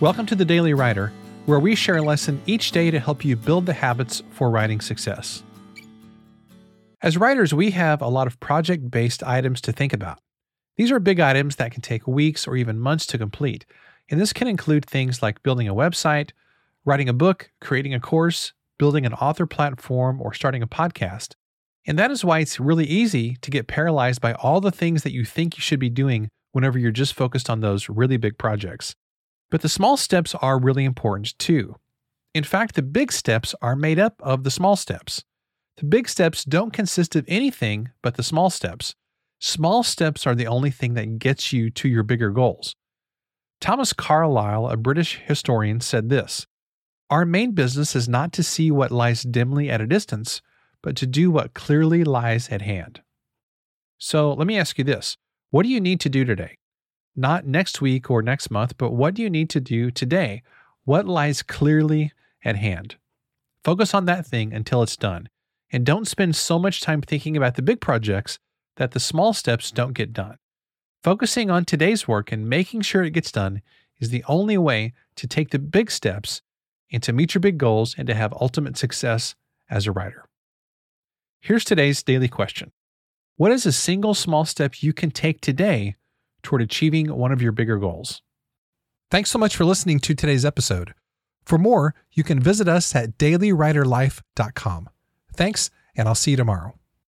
Welcome to the Daily Writer, where we share a lesson each day to help you build the habits for writing success. As writers, we have a lot of project based items to think about. These are big items that can take weeks or even months to complete, and this can include things like building a website, writing a book, creating a course, building an author platform, or starting a podcast. And that is why it's really easy to get paralyzed by all the things that you think you should be doing whenever you're just focused on those really big projects. But the small steps are really important too. In fact, the big steps are made up of the small steps. The big steps don't consist of anything but the small steps. Small steps are the only thing that gets you to your bigger goals. Thomas Carlyle, a British historian, said this Our main business is not to see what lies dimly at a distance, but to do what clearly lies at hand. So let me ask you this What do you need to do today? Not next week or next month, but what do you need to do today? What lies clearly at hand? Focus on that thing until it's done. And don't spend so much time thinking about the big projects that the small steps don't get done. Focusing on today's work and making sure it gets done is the only way to take the big steps and to meet your big goals and to have ultimate success as a writer. Here's today's daily question What is a single small step you can take today toward achieving one of your bigger goals? Thanks so much for listening to today's episode. For more, you can visit us at dailywriterlife.com. Thanks, and I'll see you tomorrow.